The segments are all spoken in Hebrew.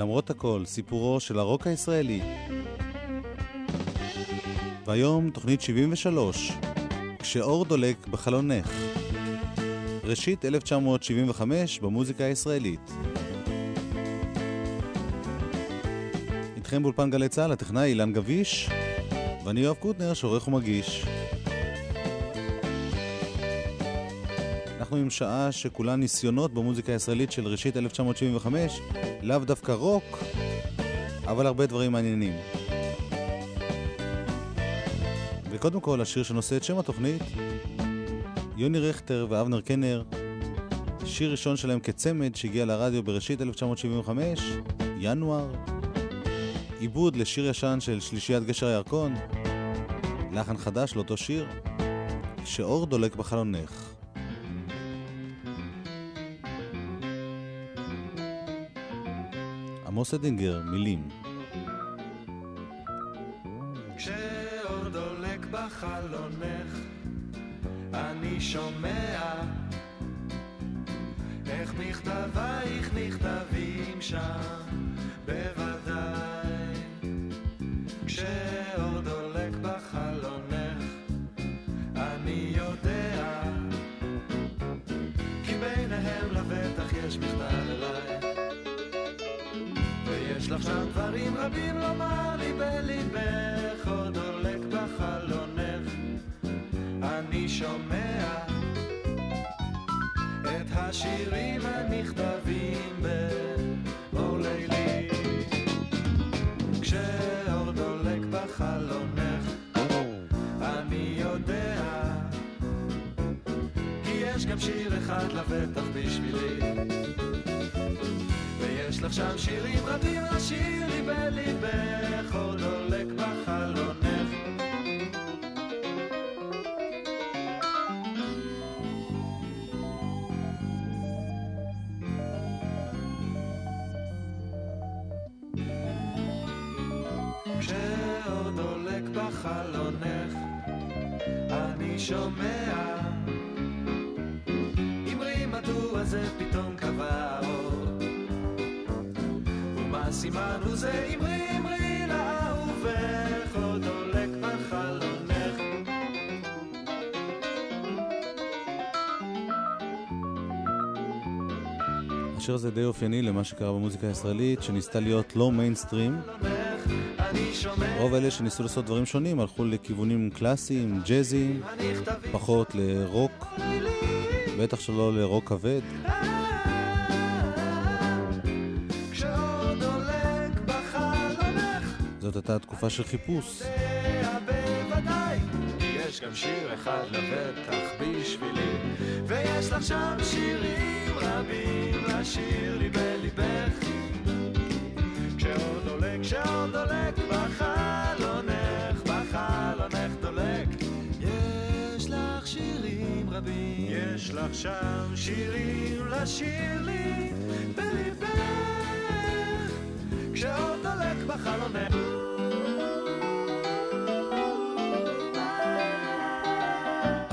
למרות הכל, סיפורו של הרוק הישראלי. והיום תוכנית 73, כשאור דולק בחלונך. ראשית 1975 במוזיקה הישראלית. איתכם באולפן גלי צה"ל, הטכנאי אילן גביש, ואני יואב קוטנר, שעורך ומגיש. אנחנו עם שעה שכולה ניסיונות במוזיקה הישראלית של ראשית 1975, לאו דווקא רוק, אבל הרבה דברים מעניינים. וקודם כל, השיר שנושא את שם התוכנית, יוני רכטר ואבנר קנר, שיר ראשון שלהם כצמד שהגיע לרדיו בראשית 1975, ינואר, עיבוד לשיר ישן של שלישיית גשר הירקון, לחן חדש לאותו שיר, שאור דולק בחלונך. עמוס אדינגר, מילים. כשאור דולק בחלונך, אני שומע איך מכתבייך נכתבים שם, רבים לומר לי בליבך, עוד דולק בחלונך, אני שומע את השירים הנכתבים באור לילי. כשאור דולק בחלונך, אני יודע, כי יש גם שיר אחד לבטח בשבילי. לך שם שירים רבים לשיר לי בליבך, עוד דולק בחלונך. כשאור דולק בחלונך, אני שומע השיר הזה די אופייני למה שקרה במוזיקה הישראלית, שניסתה להיות לא מיינסטרים. רוב אלה שניסו לעשות דברים שונים הלכו לכיוונים קלאסיים, ג'אזיים, פחות לרוק, בטח שלא לרוק כבד. זאת הייתה תקופה של חיפוש. גם שיר אחד לבטח בשבילי. ויש לך שם שירים רבים לשיר לי בליבך כשאור דולק, כשאור דולק בחלונך, בחלונך דולק. יש לך שירים רבים. יש לך שם שירים לשיר לי בליבך. כשאור דולק בחלונך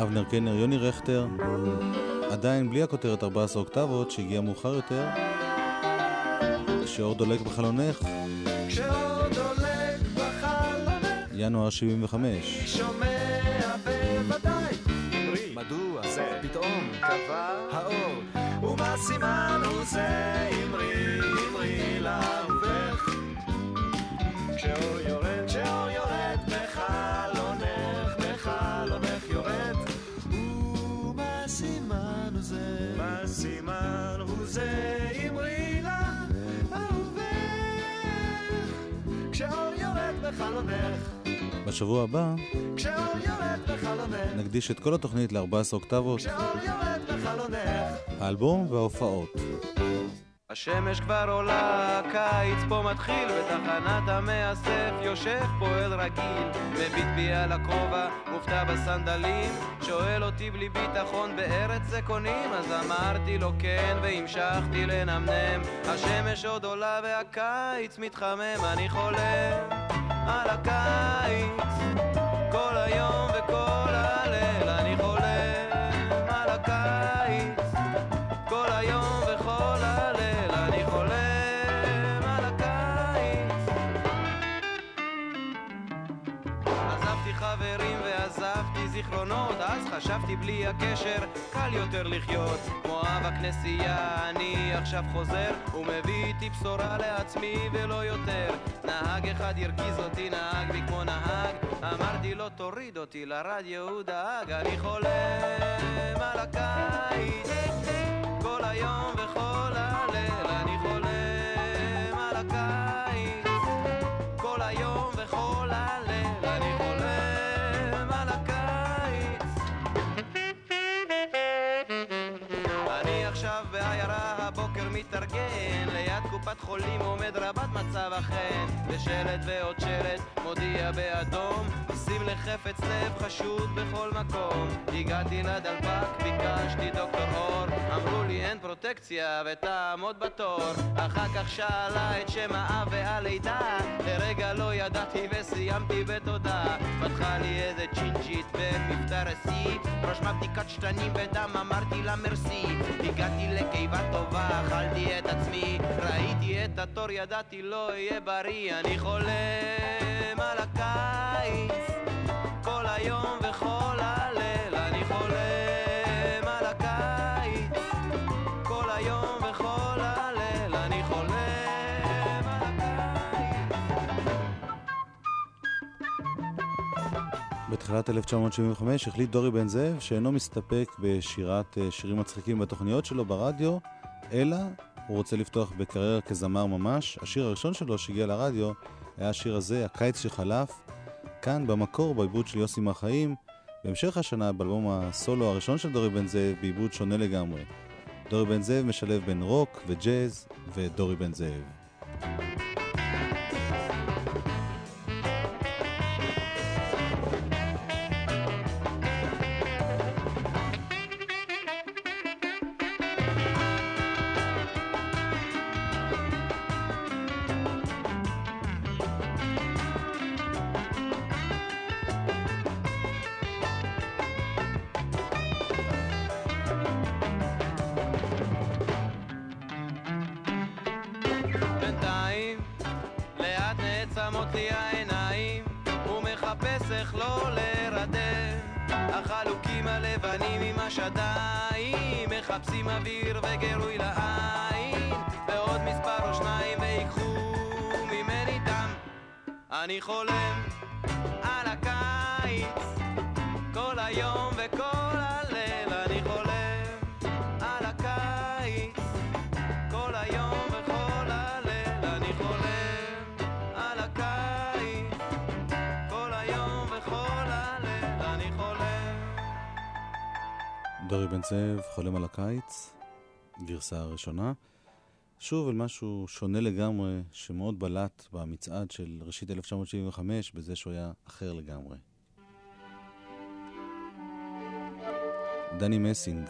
אבנר קנר, יוני רכטר, עדיין בלי הכותרת 14 אוקטבות שהגיעה מאוחר יותר, שאור דולק בחלונך, כשאור דולק בחלונך. ינואר 75. שומע בוודאי. אמרי מדוע? זה פתאום קבע האור. ומה סימן הוא זה? אמרי אמרי לאהובך זה אמרי לאהובך כשאור יורד בחלונך בשבוע הבא נקדיש את כל התוכנית ל-14 אוקטבות, האלבום וההופעות. השמש כבר עולה, הקיץ פה מתחיל, בתחנת המאסף יושב פועל רגיל, מביט בי על הכובע, מופתע בסנדלים, שואל אותי בלי ביטחון בארץ זה קונים, אז אמרתי לו כן והמשכתי לנמנם, השמש עוד עולה והקיץ מתחמם, אני חולם על הקיץ, כל היום וכל חשבתי בלי הקשר קל יותר לחיות. כמו אב הכנסייה אני עכשיו חוזר ומביא איתי בשורה לעצמי ולא יותר. נהג אחד הרגיז אותי נהג בי כמו נהג. אמרתי לו תוריד אותי לרדיו הוא דאג אני חולם מתארגן ליד קופת חולים עומד רבת מצב אכן. ושלט ועוד שלט מודיע באדום שים לחפץ לב חשוד בכל מקום. הגעתי לדלפק ביקשתי דוקטור אור. אמרו לי אין פרוטקציה ותעמוד בתור. אחר כך שאלה את שם האב והלידה. לרגע לא ידעתי וסיימתי בתודה. פתחה לי איזה צ'ינצ'ית במבטא רסי רשמה בדיקת שתנים בדם אמרתי לה מרסי. הגעתי לקיבה טובה אכלתי את עצמי. ראיתי את התור ידעתי לא אהיה בריא. אני חולם על הקיץ היום וכל הליל. אני חולם על הקיץ. כל היום וכל הליל. אני חולם על הקיץ. בתחילת 1975 החליט דורי בן זאב שאינו מסתפק בשירת אה, שירים מצחיקים בתוכניות שלו ברדיו, אלא הוא רוצה לפתוח בקריירה כזמר ממש. השיר הראשון שלו שהגיע לרדיו היה השיר הזה, הקיץ שחלף, כאן במקור בעיבוד של יוסי מהחיים, בהמשך השנה באלבום הסולו הראשון של דורי בן זאב בעיבוד שונה לגמרי. דורי בן זאב משלב בין רוק וג'אז ודורי בן זאב. נעצמות לי העיניים ומחפש איך לא להירדם. החלוקים הלבנים עם השדיים מחפשים אוויר וגירוי לעין. ועוד מספר או שניים ויקחו ממני דם. אני חולם על הקיץ כל היום וכל דורי בן זאב, חולם על הקיץ, גרסה הראשונה. שוב על משהו שונה לגמרי, שמאוד בלט במצעד של ראשית 1975, בזה שהוא היה אחר לגמרי. דני מסינג,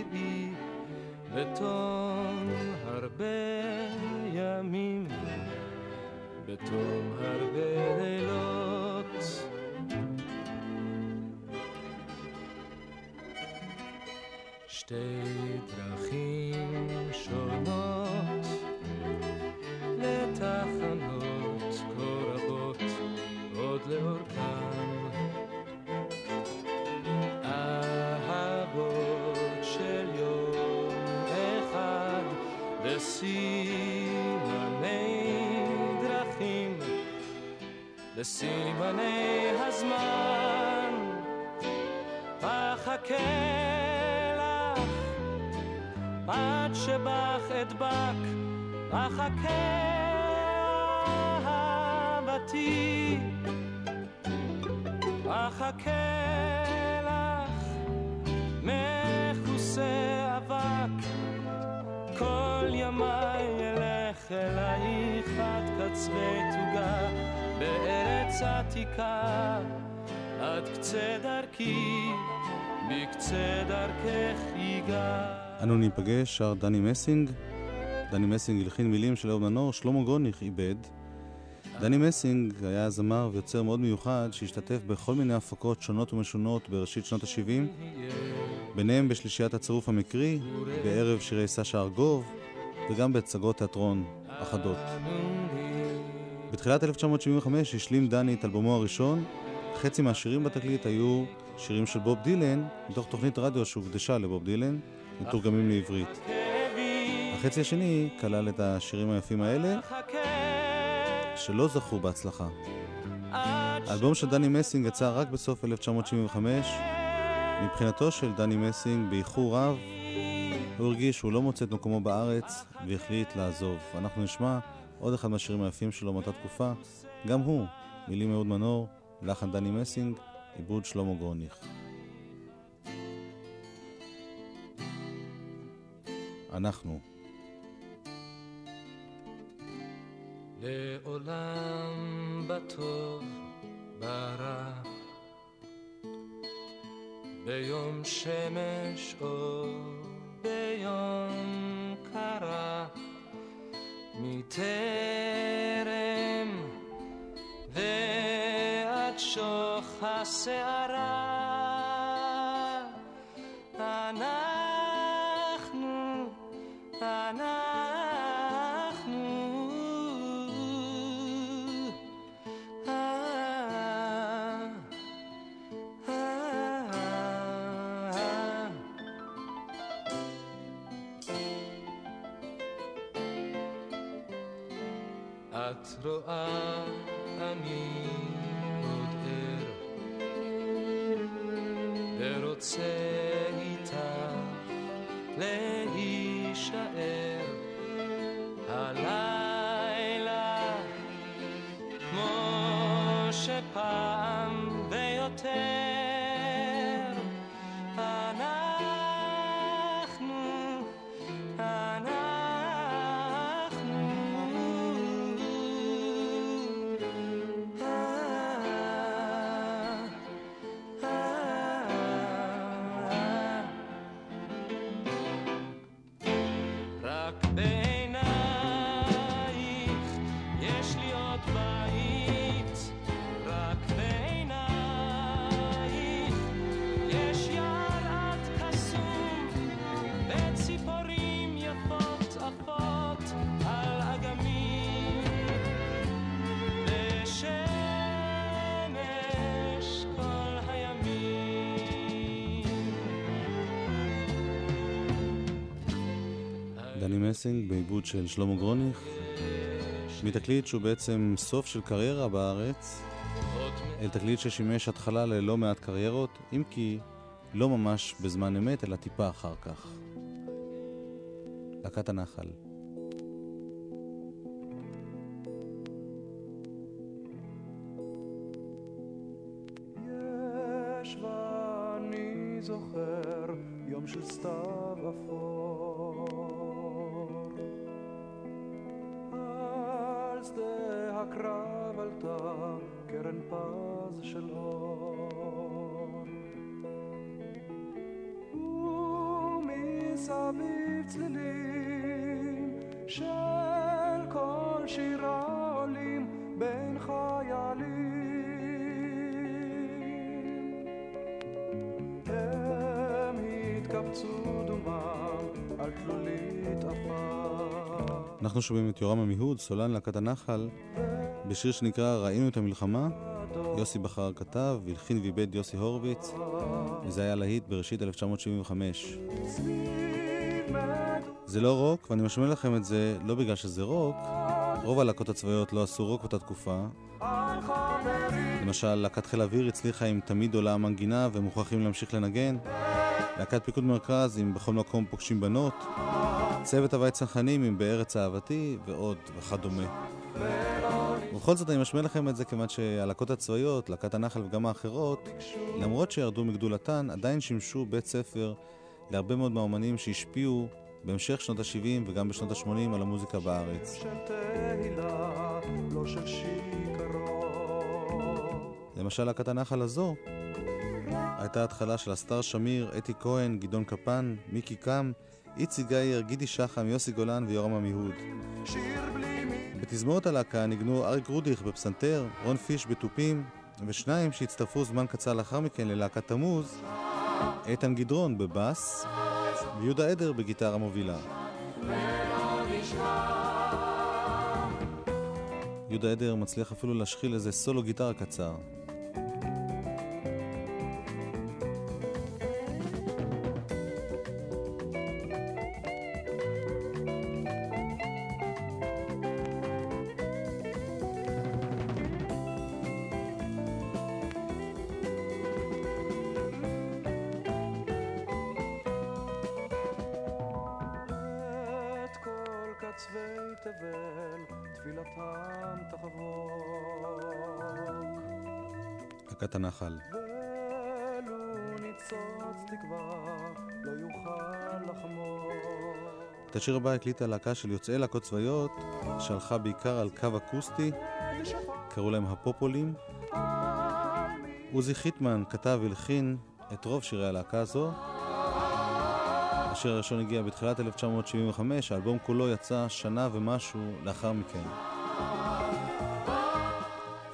ניפגש טבעי בתום הרבה ימים, בתום הרבה לילות. שתי דרכים שונות לסימני הזמן אחכה לך. עד שבך אדבק אחכה אהבתי. אחכה לך מכוסה אבק. כל ימיי אלך אלייך עד קצווי תוגה. בארץ עתיקה עד קצה דרכי בקצה דרכך ייגע אנו ניפגש, שר דני מסינג. דני מסינג הלחין מילים של אהוד מנור, שלמה גוניך איבד. דני מסינג היה זמר ויוצר מאוד מיוחד שהשתתף בכל מיני הפקות שונות ומשונות בראשית שנות ה-70, ביניהם בשלישיית הצירוף המקרי, בערב שירי סשה ארגוב וגם בהצגות תיאטרון אחדות. בתחילת 1975 השלים דני את אלבומו הראשון, חצי מהשירים בתקליט היו שירים של בוב דילן, מתוך תוכנית רדיו שהוקדשה לבוב דילן, מתורגמים לעברית. החצי השני כלל את השירים היפים האלה, שלא זכו בהצלחה. האלבום של דני מסינג יצא רק בסוף 1975. מבחינתו של דני מסינג, באיחור רב, הוא הרגיש שהוא לא מוצא את מקומו בארץ והחליט לעזוב. אנחנו נשמע עוד אחד מהשירים היפים שלו מאותה תקופה, גם הוא, מילים אהוד מנור, לחן דני מסינג, עיבוד שלמה גרוניך. אנחנו. לעולם בטוב ברע. ביום שמש או ביום קרה מטרם ועד שוך הסערה דני מסינג בעיבוד של שלמה גרוניך, מתקליט שהוא בעצם סוף של קריירה בארץ, אל תקליט ששימש התחלה ללא מעט קריירות, אם כי לא ממש בזמן אמת, אלא טיפה אחר כך. להקת הנחל. שומעים את יורם עמיהוד, סולן להקת הנחל, בשיר שנקרא ראינו את המלחמה. יוסי בחר כתב, הלחין ואיבד יוסי הורוביץ, וזה היה להיט בראשית 1975. זה לא רוק, ואני משמיע לכם את זה לא בגלל שזה רוק, רוב הלהקות הצבאיות לא עשו רוק באותה תקופה. למשל, להקת חיל האוויר הצליחה עם תמיד עולה המנגינה ומוכרחים להמשיך לנגן. להקת פיקוד מרכז עם בכל מקום פוגשים בנות. צוות הווי צנחנים עם בארץ אהבתי ועוד וכדומה. ובכל זאת אני משמיע לכם את זה כיוון שהלהקות הצבאיות, להקת הנחל וגם האחרות, למרות שירדו מגדולתן, עדיין שימשו בית ספר להרבה מאוד מהאומנים שהשפיעו בהמשך שנות ה-70 וגם בשנות ה-80 על המוזיקה בארץ. למשל, להקת הנחל הזו הייתה התחלה של הסטאר שמיר, אתי כהן, גדעון קפן, מיקי קם, איציק גייר, גידי שחם, יוסי גולן ויורם עמיהוד. בתזמורת הלהקה ניגנו אריק רודיך בפסנתר, רון פיש בתופים, ושניים שהצטרפו זמן קצר לאחר מכן ללהקת תמוז, איתן גדרון בבאס, ויהודה עדר בגיטרה מובילה. יהודה עדר מצליח אפילו להשחיל איזה סולו גיטרה קצר. השיר הבא הקליטה להקה של יוצאי להקות צבאיות, שהלכה בעיקר על קו אקוסטי, קראו להם הפופולים. עוזי חיטמן כתב והלחין את רוב שירי הלהקה הזו. השיר הראשון הגיע בתחילת 1975, האלבום כולו יצא שנה ומשהו לאחר מכן.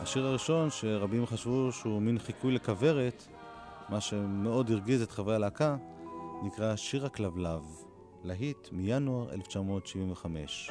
השיר הראשון, שרבים חשבו שהוא מין חיקוי לכוורת, מה שמאוד הרגיז את חברי הלהקה, נקרא שיר הכלבלב, להיט מינואר 1975.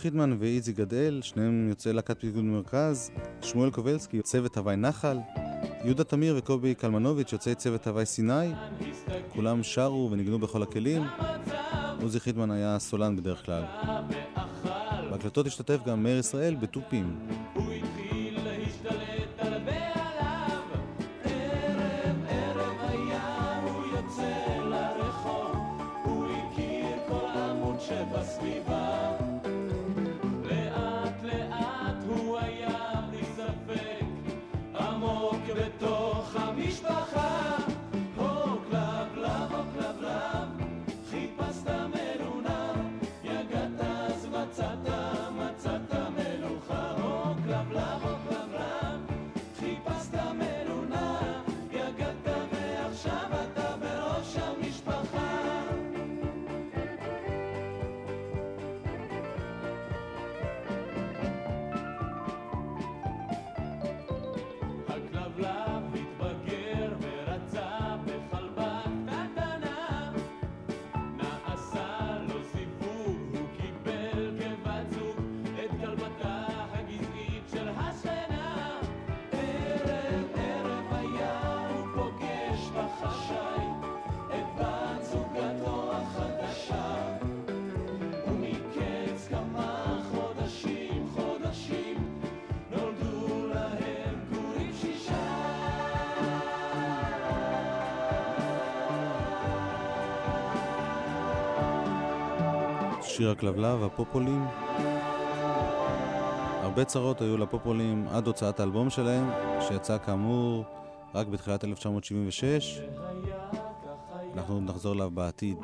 חיטמן ואיזי גדל, שניהם יוצאי להקת פיקוד מרכז, שמואל קובלסקי, צוות הוואי נחל, יהודה תמיר וקובי קלמנוביץ', יוצאי צוות הוואי סיני, כולם שרו וניגנו בכל הכלים. עוזי חיטמן היה סולן בדרך כלל. בהקלטות השתתף גם מאיר ישראל בתופים. שיר הכלבלב, הפופולים. הרבה צרות היו לפופולים עד הוצאת האלבום שלהם, שיצא כאמור רק בתחילת 1976. אנחנו נחזור אליו בעתיד.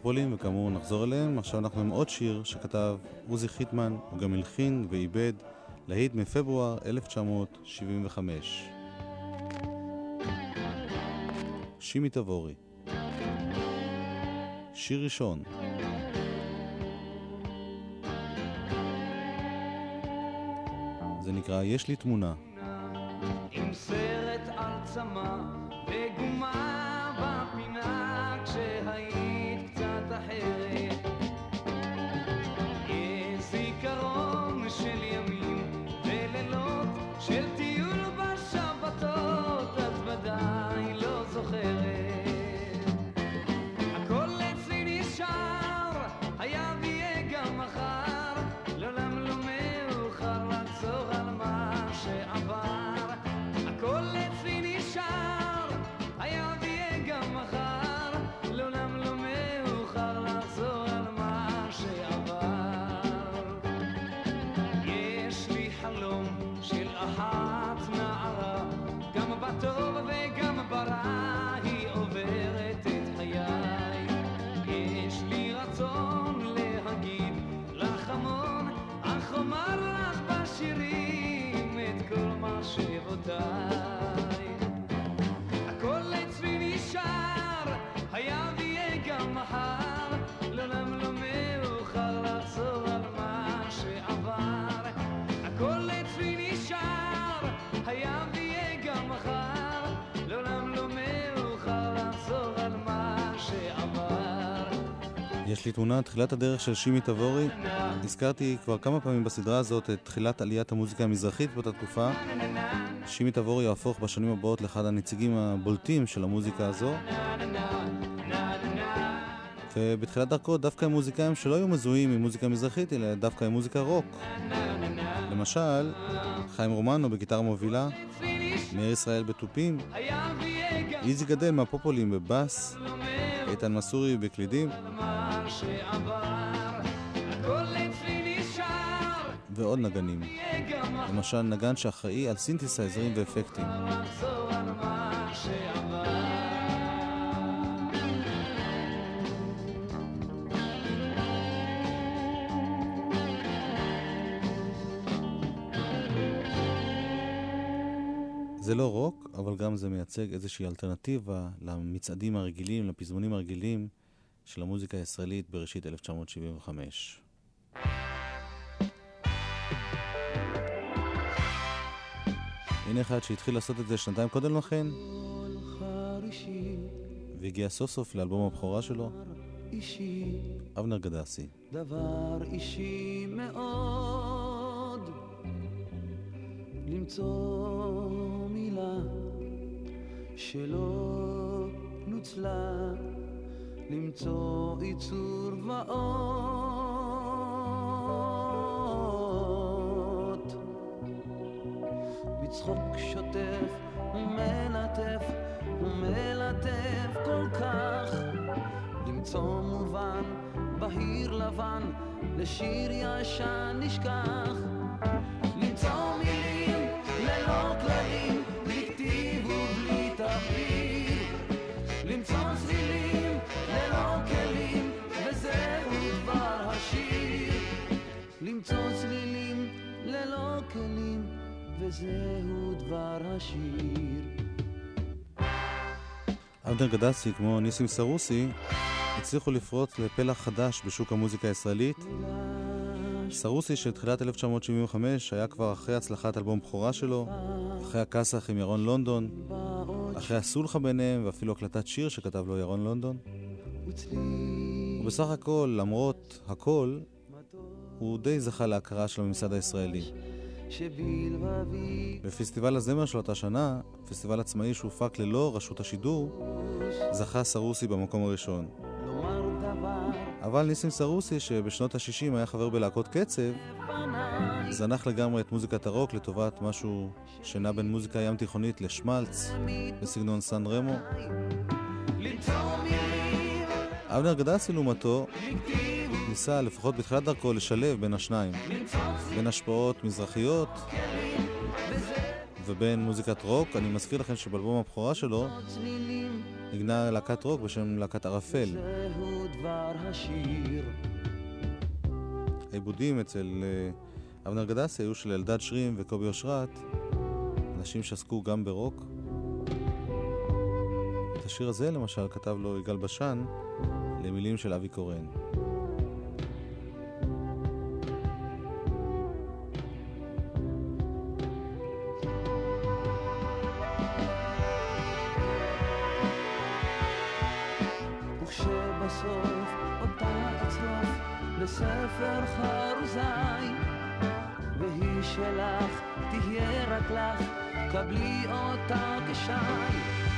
הפופולים, וכאמור נחזור אליהם. עכשיו אנחנו עם עוד שיר שכתב עוזי חיטמן, הוא גם הלחין ועיבד להיט מפברואר 1975. שימי תבורי. שיר ראשון. זה נקרא "יש לי תמונה". עם סרט על צמא מחשבותיי. יש לי תמונה, תחילת הדרך של שימי תבורי. הזכרתי כבר כמה פעמים בסדרה הזאת את תחילת עליית המוזיקה המזרחית באותה תקופה. שימי תבורי יהפוך בשנים הבאות לאחד הנציגים הבולטים של המוזיקה הזו. ובתחילת דרכו דווקא עם מוזיקאים שלא היו מזוהים עם מוזיקה מזרחית, אלא דווקא עם מוזיקה רוק. למשל, חיים רומנו בגיטרה מובילה, מאיר ישראל בתופים, איזי גדל מהפופולים בבאס, איתן מסורי בקלידים, שעבר. הכל אצלי נשאר, ועוד נגנים. למשל נגן שאחראי על סינתסייזרים ואפקטים. זה לא רוק, אבל גם זה מייצג איזושהי אלטרנטיבה למצעדים הרגילים, לפזמונים הרגילים של המוזיקה הישראלית בראשית 1975. הנה אחד שהתחיל לעשות את זה שנתיים קודם לכן, והגיע סוף סוף לאלבום הבכורה שלו, אבנר גדסי. דבר אישי מאוד, למצוא מילה שלא נוצלה, למצוא עיצור ואות. בצחוק שוטף ומלטף ומלטף כל כך למצוא מובן בהיר לבן לשיר ישן נשכח למצוא מילים ללא וזהו דבר השיר אבנר גדסי, כמו ניסים סרוסי, הצליחו לפרוץ לפלח חדש בשוק המוזיקה הישראלית. סרוסי של תחילת 1975 היה כבר אחרי הצלחת אלבום בכורה שלו, אחרי הכסח עם ירון לונדון, אחרי הסולחה ביניהם ואפילו הקלטת שיר שכתב לו ירון לונדון. ובסך הכל, למרות הכל, הוא די זכה להכרה של הממסד הישראלי. שבלבבי בפסטיבל הזמר של אותה שנה, פסטיבל עצמאי שהופק ללא רשות השידור, זכה סרוסי במקום הראשון. אבל ניסים סרוסי, שבשנות ה-60 היה חבר בלהקות קצב, זנח לגמרי את מוזיקת הרוק לטובת משהו שנע בין מוזיקה ים תיכונית לשמלץ בסגנון סן רמו. אבנר גדסי לעומתו ניסה, לפחות בתחילת דרכו, לשלב בין השניים, בין השפעות מזרחיות ובין מוזיקת רוק. אני מזכיר לכם שבאלבום הבכורה שלו נגנה להקת רוק בשם להקת ערפל. העיבודים אצל אה, אבנר גדסי היו של אלדד שרים וקובי אושרת, אנשים שעסקו גם ברוק. השיר הזה למשל כתב לו יגאל בשן למילים של אבי קורן. בספר חרוזי תהיה רק לך קבלי אותה כשי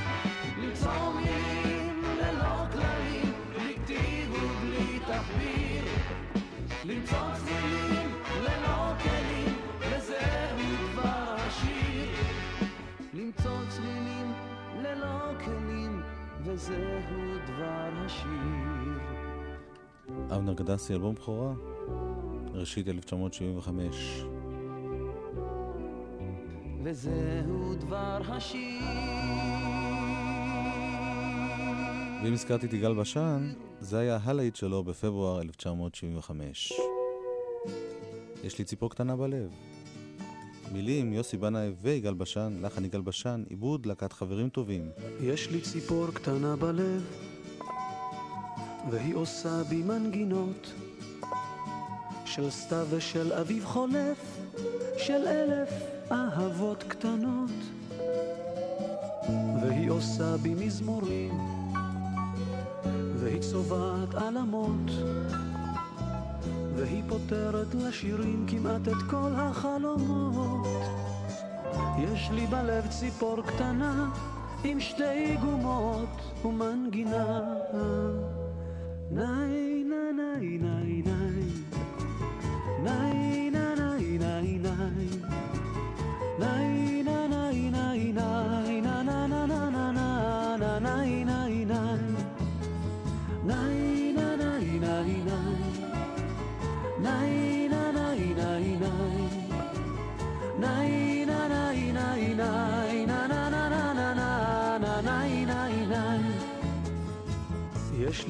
מילים ללא כללים בלי כתיב ובלי תחביר. למצוא צלילים ללא כלים וזהו דבר השיר למצוא צלילים ללא כלים וזהו דבר השיר אבנר גדסי, אלבום בכורה, ראשית 1975. וזהו דבר השיר ואם הזכרתי את יגאל בשן, זה היה הלהיט שלו בפברואר 1975. יש לי ציפור קטנה בלב. מילים יוסי בנאי ויגאל בשן, לחן יגאל בשן, עיבוד להקת חברים טובים. יש לי ציפור קטנה בלב והיא עושה בי מנגינות של סתיו ושל אביב חולף של אלף אהבות קטנות והיא עושה בי מזמורים והיא צובעת עלמות והיא פותרת לשירים כמעט את כל החלומות יש לי בלב ציפור קטנה עם שתי גומות ומנגינה. ניי ניי ניי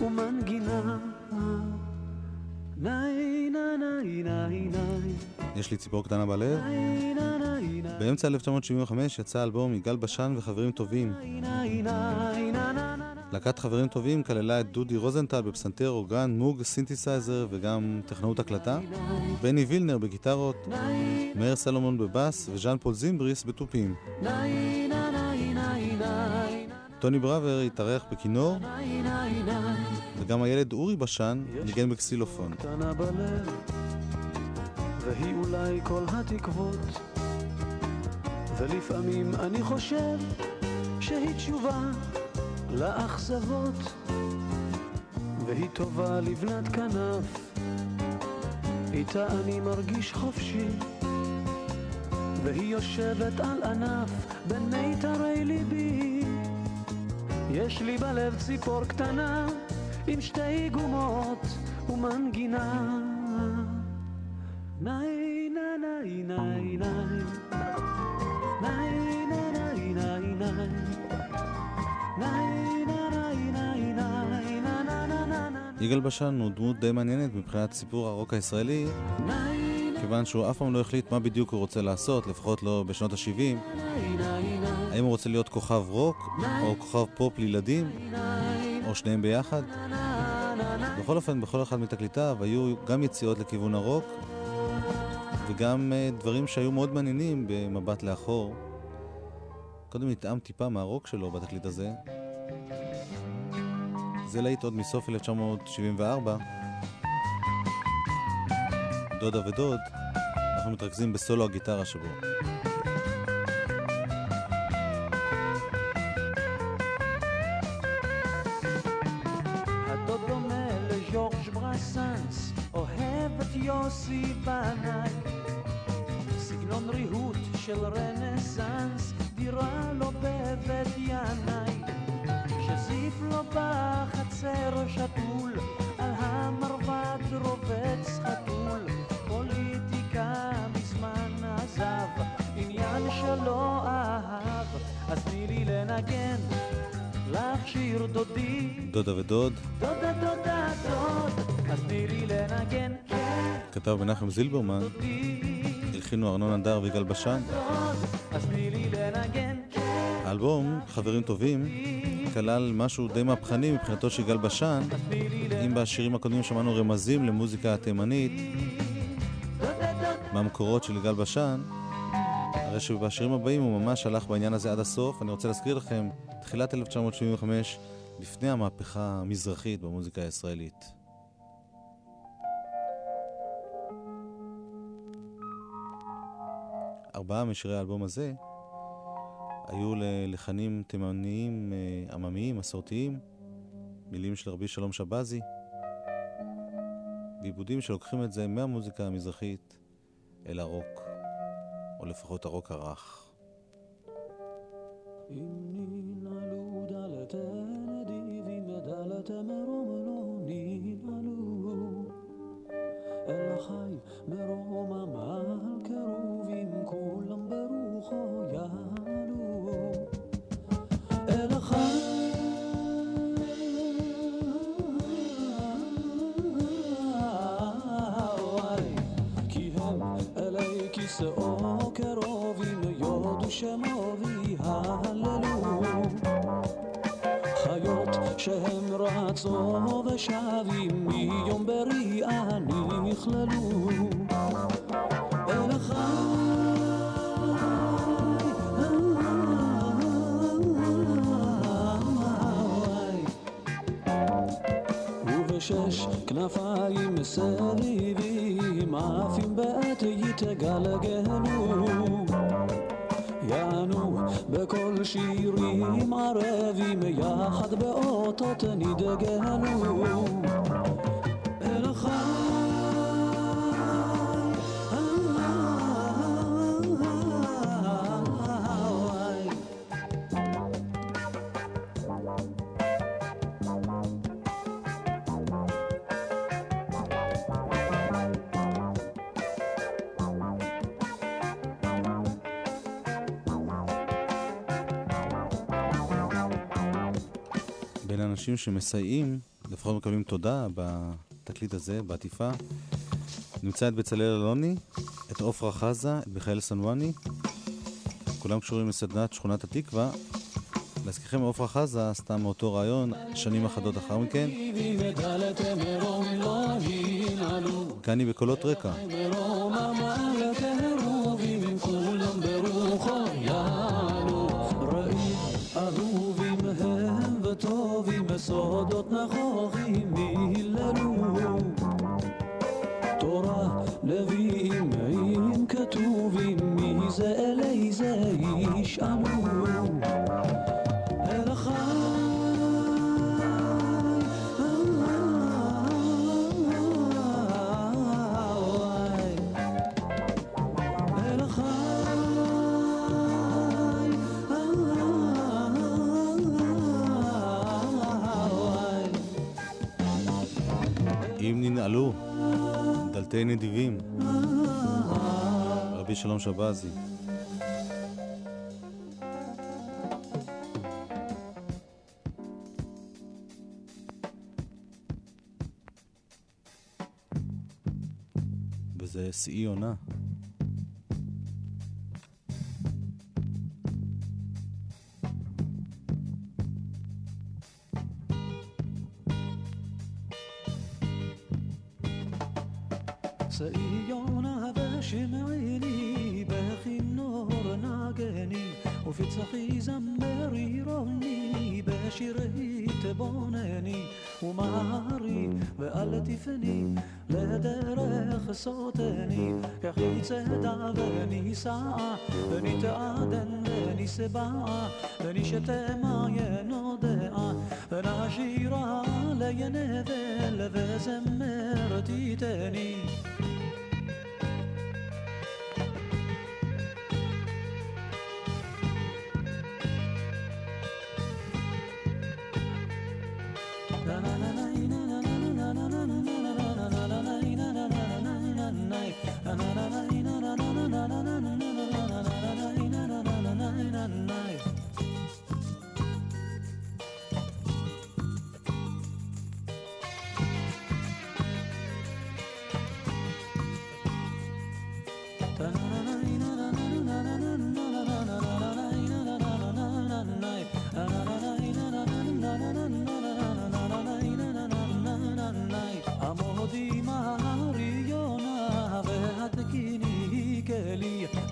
ומנגינה. יש לי ציפור קטנה בלב. באמצע 1975 יצא אלבום יגאל בשן וחברים טובים. להקת חברים טובים כללה את דודי רוזנטל בפסנתר, אורגן, מוג, סינתסייזר וגם טכנאות הקלטה. בני וילנר בגיטרות, מאיר סלומון בבאס וז'אן פול זימבריס בתופים. טוני בראבר התארח בכינור, וגם הילד אורי בשן ניגן בקסילופון. בלב, והיא אולי כל התקוות. ולפעמים אני חושב שהיא תשובה לאכזבות, והיא טובה לבנת כנף, איתה אני מרגיש חופשי, והיא יושבת על ענף בין מיתרי ליבי. יש לי בלב ציפור קטנה עם שתי גומות ומנגינה. ניי ניי ניי ניי ניי ניי ניי ניי יגאל בשן הוא דמות די מעניינת מבחינת סיפור הרוק הישראלי, כיוון שהוא אף פעם לא החליט מה בדיוק הוא רוצה לעשות, לפחות לא בשנות ה-70. האם הוא רוצה להיות כוכב רוק, או כוכב פופ לילדים, או שניהם ביחד? בכל אופן, בכל אחד מתקליטיו היו גם יציאות לכיוון הרוק, וגם אה, דברים שהיו מאוד מעניינים במבט לאחור. קודם נטעם טיפה מהרוק שלו בתקליט הזה. זה להיט עוד מסוף 1974. דודה ודוד, אנחנו מתרכזים בסולו הגיטרה שבו. דודה ודוד, דודה דודה דוד, אז לי לנגן, כן, כתב מנחם זילברמן. הלחינו ארנון אדר ויגאל בשן. כן, האלבום, חברים טובים, כלל משהו די מהפכני מבחינתו של יגאל בשן, אם בשירים הקודמים שמענו רמזים למוזיקה התימנית. מהמקורות של יגאל בשן, הרי שבשירים הבאים הוא ממש הלך בעניין הזה עד הסוף. אני רוצה להזכיר לכם, תחילת 1975, לפני המהפכה המזרחית במוזיקה הישראלית. ארבעה משירי האלבום הזה היו ללחנים תימניים אה, עממיים, מסורתיים, מילים של רבי שלום שבזי, ועיבודים שלוקחים את זה מהמוזיקה המזרחית אל הרוק, או לפחות הרוק הרך. ננעלו ודלת מרום לא ננעלו אל החי מרומם על קרובים כולם ברוחו יעלו. אל החי כי הם אלי כיסאו קרובים יודו שמו ויהללו. חיות שהם רצו ושבים מיום בריאה נכללו. אל החי ובשש כנפיים סביבים עפים בעת יתגלגלו. יענו בקול שירים ערבים יחד באותות נדגלו בין האנשים שמסייעים, לפחות מקבלים תודה בתקליט הזה, בעטיפה, נמצא את בצלאל אלוני, את עופרה חזה, את מיכאל סנואני, כולם קשורים לסדנת שכונת התקווה. להזכירכם, עופרה חזה עשתה מאותו רעיון שנים אחדות לאחר מכן. מרום לא כאן היא בקולות רקע. דלתי נדיבים, רבי שלום שבזי. تخی زمری رانی بشیرهی تباننی و معاری و التفنی لدر خصاتنی که خیز دعونی سعا ونی تعدن ونی سبعا ونی شتمای أنا ونعشیرا لینه ذل و زمرتی تاني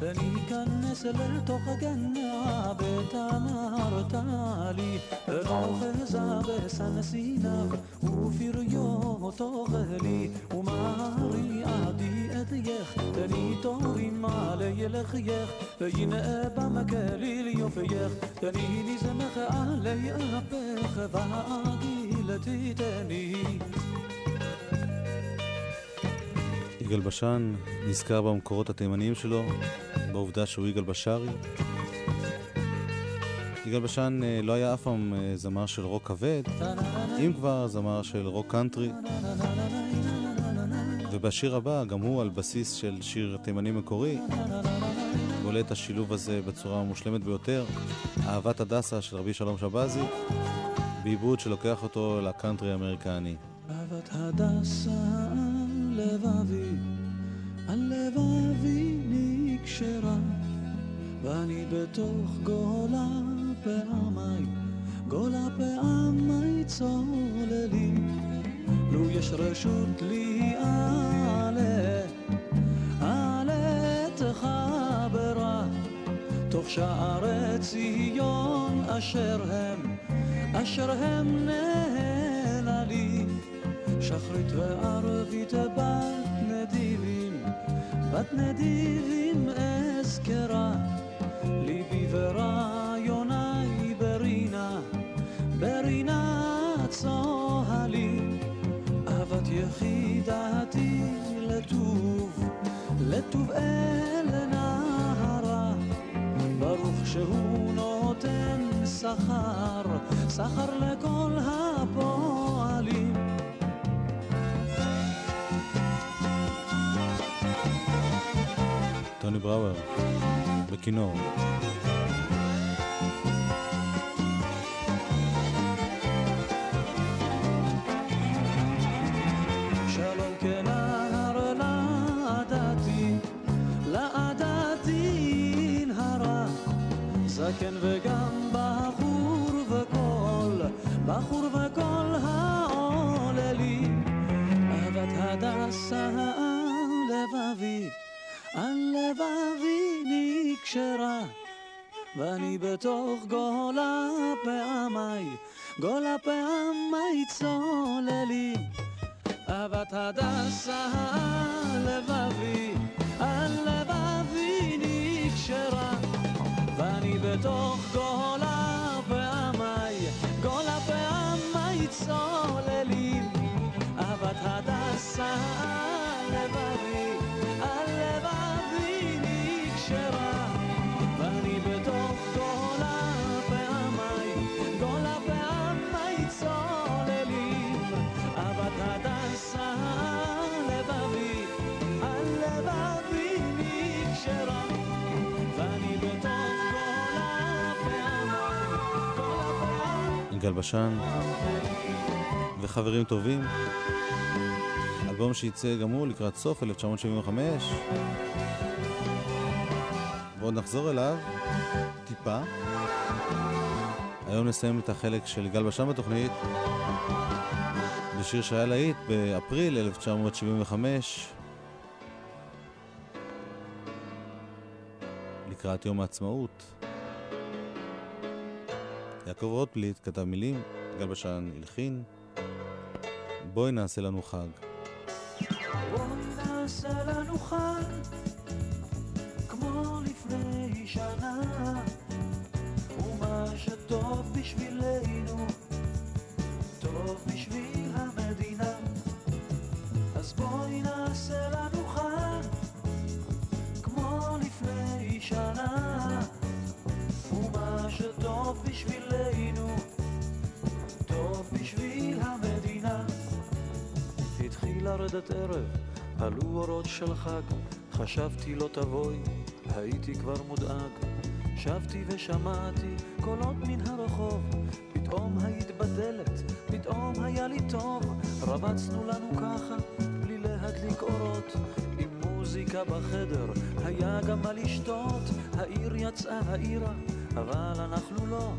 በሚቀንስ ልልቶ ከገና ቤታናሮታሊ ሮኸዛ በሰነሲናብ ውፊርዮ ቶኸሊ ውማሪ ኣዲ እትየኽ ተኒቶሪ ማለ የለኽየኽ በይነአ ባመከሊል ዮፍየኽ ተኒኒ ዘመኸ ኣለይ ኣበኸ ባኣጊለትተኒ יגאל בשן נזכר במקורות התימניים שלו, בעובדה שהוא יגאל בשארי. יגאל בשן אה, לא היה אף פעם אה, זמר של רוק כבד, אם כבר זמר של רוק קאנטרי. ובשיר הבא, גם הוא על בסיס של שיר תימני מקורי, בולט השילוב הזה בצורה המושלמת ביותר, אהבת הדסה של רבי שלום שבזי, בעיבוד שלוקח אותו לקאנטרי האמריקני. אהבת הדסה לבבי, על לבבי נקשרה, ואני בתוך גולה פעמי, גולה פעמי צוללים. לו יש רשות לי אעלה, אעלה תחברה, תוך שערי ציון אשר הם, אשר הם נהללים. שחרית וערבית בת נדיבים, בת נדיבים אזכרה, ליבי ורעיוני ברינה, ברינה צוהלים, אהבת יחידתי לטוב, לטוב אל נהרה, ברוך שהוא נותן שכר, שכר לכל הפועלים. טוני בראואר, בכינור. נהרה, זקן וגם בחור וכל, בחור וכל העוללים, אהבת הדסה על לבבי נקשרה, ואני בתוך גולה פעמי, גולה פעמי צוללים. אהבת הדסה על לבבי, על לבבי נקשרה, ואני בתוך גולה פעמי, גולה פעמי צוללים. פעמי. יגאל בשן וחברים טובים. אלבום שייצא גם הוא לקראת סוף 1975. ועוד נחזור אליו טיפה. היום נסיים את החלק של יגאל בשן בתוכנית בשיר שהיה להיט באפריל 1975 לקראת יום העצמאות. יעקב רוטבליט כתב מילים, גל בשן הלחין. בואי נעשה לנו חג. בואי נעשה בשבילנו, טוב בשביל המדינה. אז בואי נעשה לנו התחיל לרדת ערב, עלו אורות של חג, חשבתי לא תבואי, הייתי כבר מודאג. שבתי ושמעתי קולות מן הרחוב, פתאום היית בדלת, פתאום היה לי טוב, רבצנו לנו ככה, בלי להדליק אורות, עם מוזיקה בחדר, היה גם מה לשתות, העיר יצאה העירה, אבל אנחנו לא,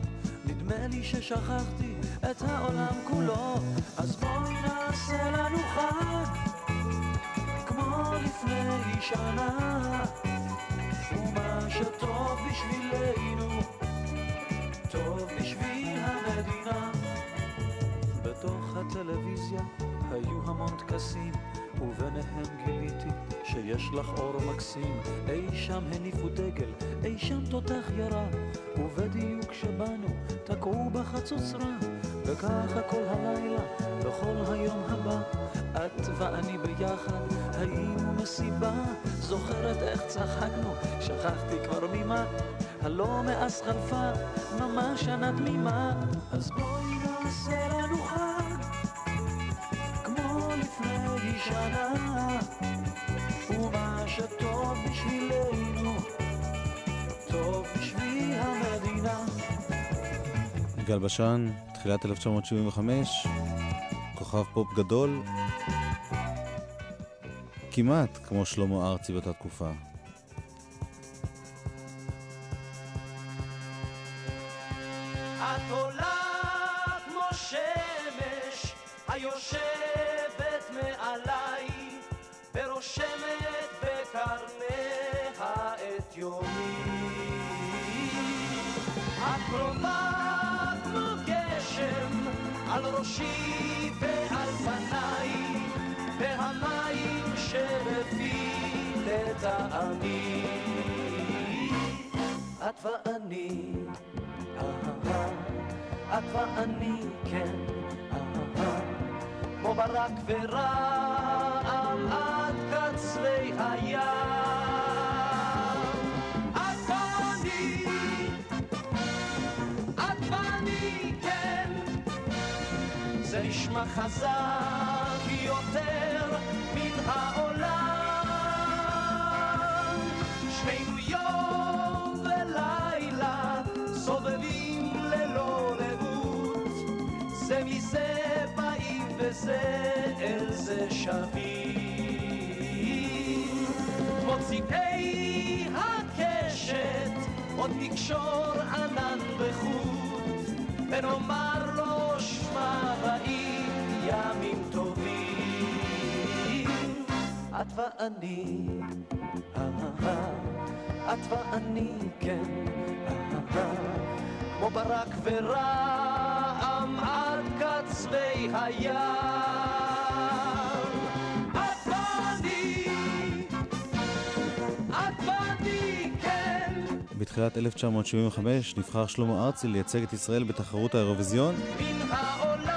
נדמה לי ששכחתי את העולם כולו, אז בואי נעשה לנו חג, כמו לפני שנה. ומה שטוב בשבילנו, טוב בשביל המדינה. בתוך הטלוויזיה היו המון טקסים, וביניהם גיליתי שיש לך אור מקסים. אי שם הניפו דגל, אי שם תותח ירה, ובדיוק כשבאנו תקעו בחצוצרה, וככה כל הלילה וכל היום הבא, את ואני ביחד היינו מסיבה. זוכרת איך צחקנו, שכחתי כבר ממה, הלא מאז חלפה ממש שנה תמימה. אז בואי נעשה לנו חג, שנה, ומה שטוב בשבילנו, טוב בשביל המדינה. יגאל בשן, תחילת 1975, כוכב פופ גדול, כמעט כמו שלמה ארצי באותה תקופה. קרובה כמו גשם על ראשי ועל פניי והמים שלפי לטעמי את ואני אהה, את ואני כן, אהה, כמו ברק ורעם עד קצרי הים. נשמע חזק יותר מן העולם. שנינו יום ולילה סובבים ללא לאות, זה מזה באים וזה אל זה שבים. מוציאי הקשת עוד נקשור ענן בחוט, ונאמר לו שמע ואני, את ואני, כן, כמו ברק ורעם עד קצווי הים. את ואני, את ואני, כן. בתחילת 1975 נבחר שלמה ארצי לייצג את ישראל בתחרות האירוויזיון. מן העולם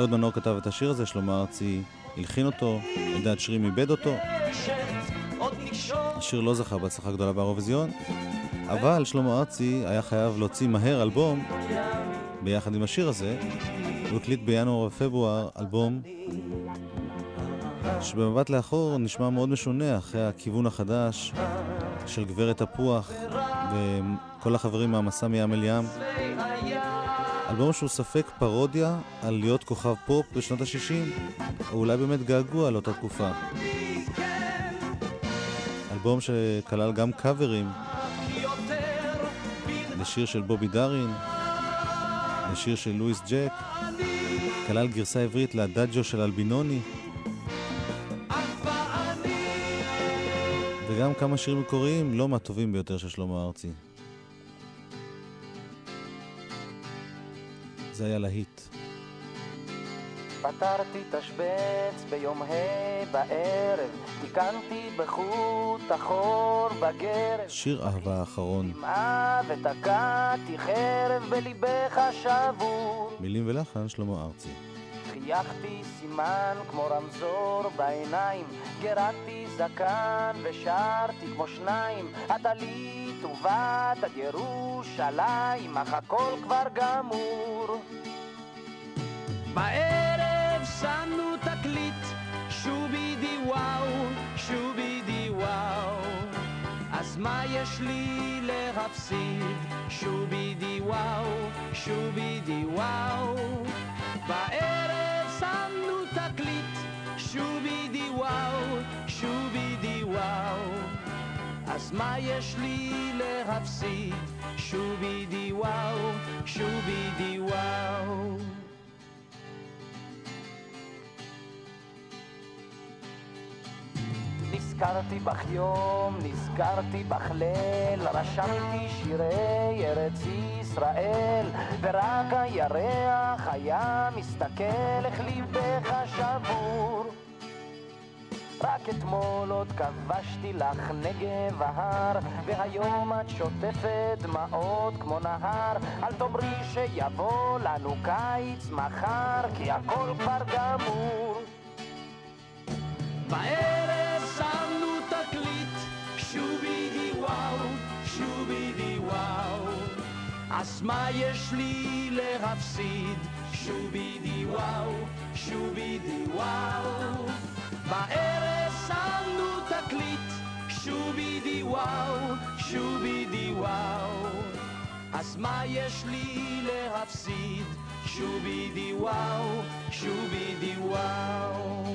אהוד מנור כתב את השיר הזה, שלמה ארצי הלחין אותו, אלדד שרים איבד אותו. השיר לא זכה בהצלחה גדולה באירוויזיון, אבל שלמה ארצי היה חייב להוציא מהר אלבום ביחד עם השיר הזה. הוא הקליט בינואר ופברואר אלבום שבמבט לאחור נשמע מאוד משונה אחרי הכיוון החדש של גברת תפוח וכל החברים מהמסע מים אל ים. אלבום שהוא ספק פרודיה על להיות כוכב פופ בשנות ה-60, או אולי באמת געגוע לאותה תקופה. אלבום שכלל גם קאברים לשיר של בובי דארין, לשיר של לואיס ג'ק, כלל גרסה עברית לאדאג'ו של אלבינוני, וגם כמה שירים מקוריים לא מהטובים ביותר של שלמה ארצי. זה היה להיט. פתרתי תשבץ ביום ה' בערב, תיקנתי בחוט החור בגרב. שיר אהבה האחרון, דמעה ותקעתי חרב בליבך שבור. מילים ולחן שלמה ארצי. חייכתי סימן כמו רמזור בעיניים, גרדתי זקן ושרתי כמו שניים, את עלית ובד עד ירושלים, אך הכל כבר גמור. בערב שמנו תקליט, שובי די וואו, שובי די וואו. אז מה יש לי להפסיד? שובי די וואו, שובי די וואו. בערב שמנו תקליט, שובי די וואו, שובי די וואו. אז מה יש לי להפסיד? שובי די וואו, שובי די וואו. נזכרתי בך יום, נזכרתי בך ליל, רשמתי שירי ארץ ישראל, ורק הירח היה מסתכל איך ליבך שבור. רק אתמול עוד כבשתי לך נגב ההר, והיום את שוטפת דמעות כמו נהר. אל תאמרי שיבוא לנו קיץ מחר, כי הכל כבר גמור. בערב שמנו תקליט, שובי די וואו, שובי די וואו. אז מה יש לי להפסיד? שובי די וואו, שובי די וואו. בערב שמנו תקליט, שובי די וואו, שובי די וואו. אז מה יש לי להפסיד? שובי די וואו, שובי די וואו.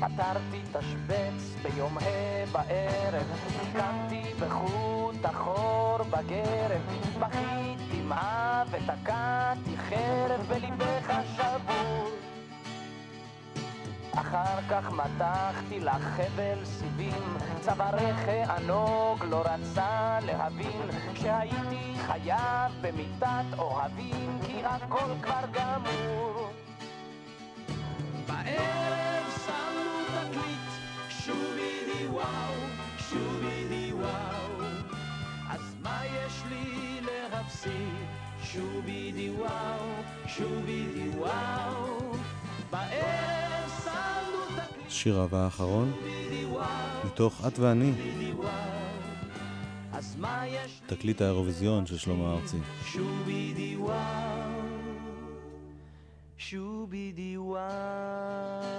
פתרתי תשבץ ביום ה' בערב, קמתי בחוט החור בגרב, בכית דמעה ותקעתי חרב בליבך שבור. אחר כך מתחתי לך חבל סיבים, צווארך הענוג לא רצה להבין שהייתי חייב במיטת אוהבים, כי הכל כבר גמור. בערב שמנו תקליט, שובי די וואו, די וואו, שובי די וואו. בערב שמנו תקליט, שיר אהבה האחרון, מתוך את ואני? תקליט האירוויזיון של שלמה ארצי. שובי די וואו, שובי די וואו.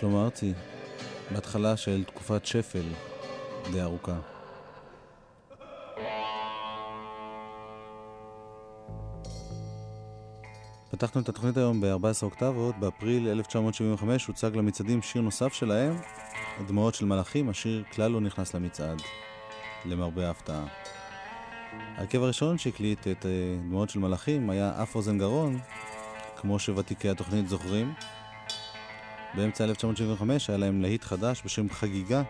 שלמה ארצי, בהתחלה של תקופת שפל די ארוכה. פתחנו את התוכנית היום ב-14 אוקטבות, באפריל 1975 הוצג למצעדים שיר נוסף שלהם, הדמעות של מלאכים, השיר כלל לא נכנס למצעד, למרבה ההפתעה. ההרכב הראשון שהקליט את אה, דמעות של מלאכים היה אף אוזן גרון, כמו שוותיקי התוכנית זוכרים. באמצע 1975 היה להם להיט חדש בשם חגיגה.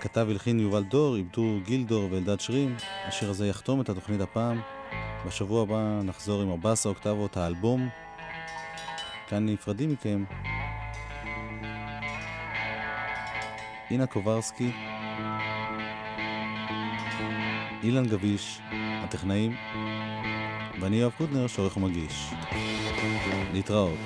כתב הלחין יובל דור, עיבדו גילדור ואלדד שרים. השיר הזה יחתום את התוכנית הפעם. בשבוע הבא נחזור עם 14 אוקטבות האלבום. כאן נפרדים מכם. אינה קוברסקי, אילן גביש, הטכנאים, ואני יואב קוטנר, שעורך ומגיש. להתראות.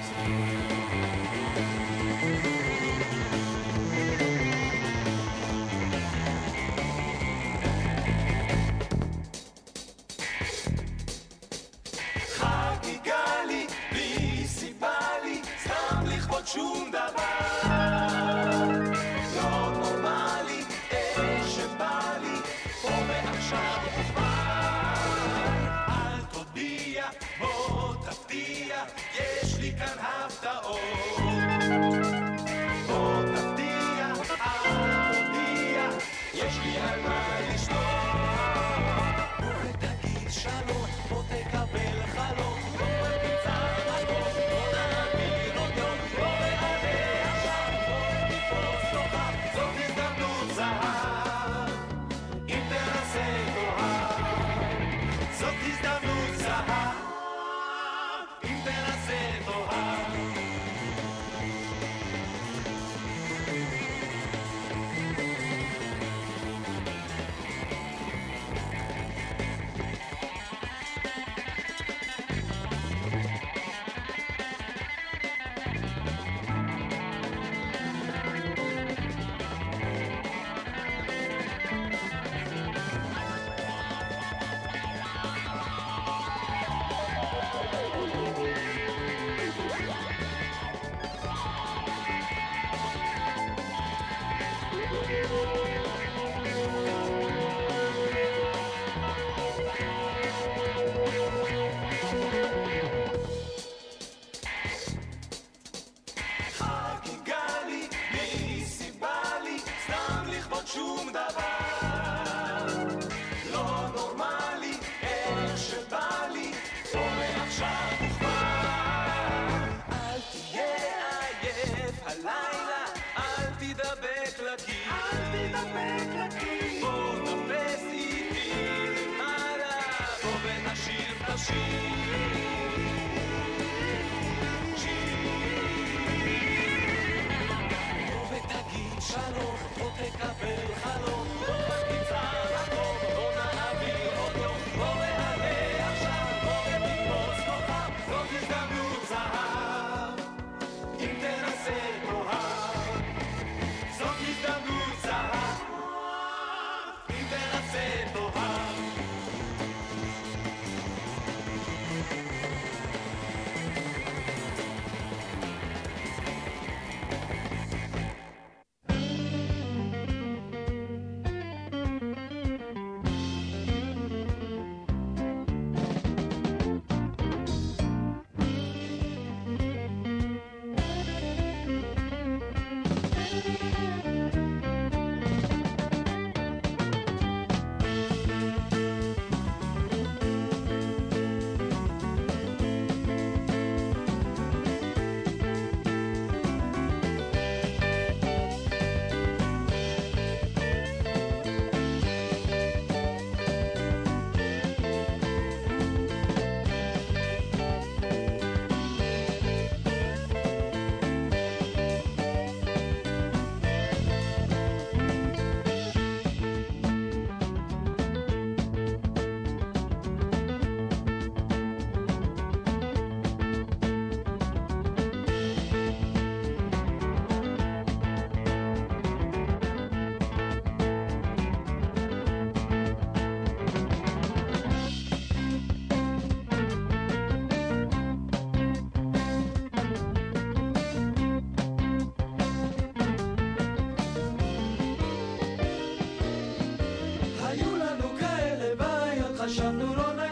Honduras.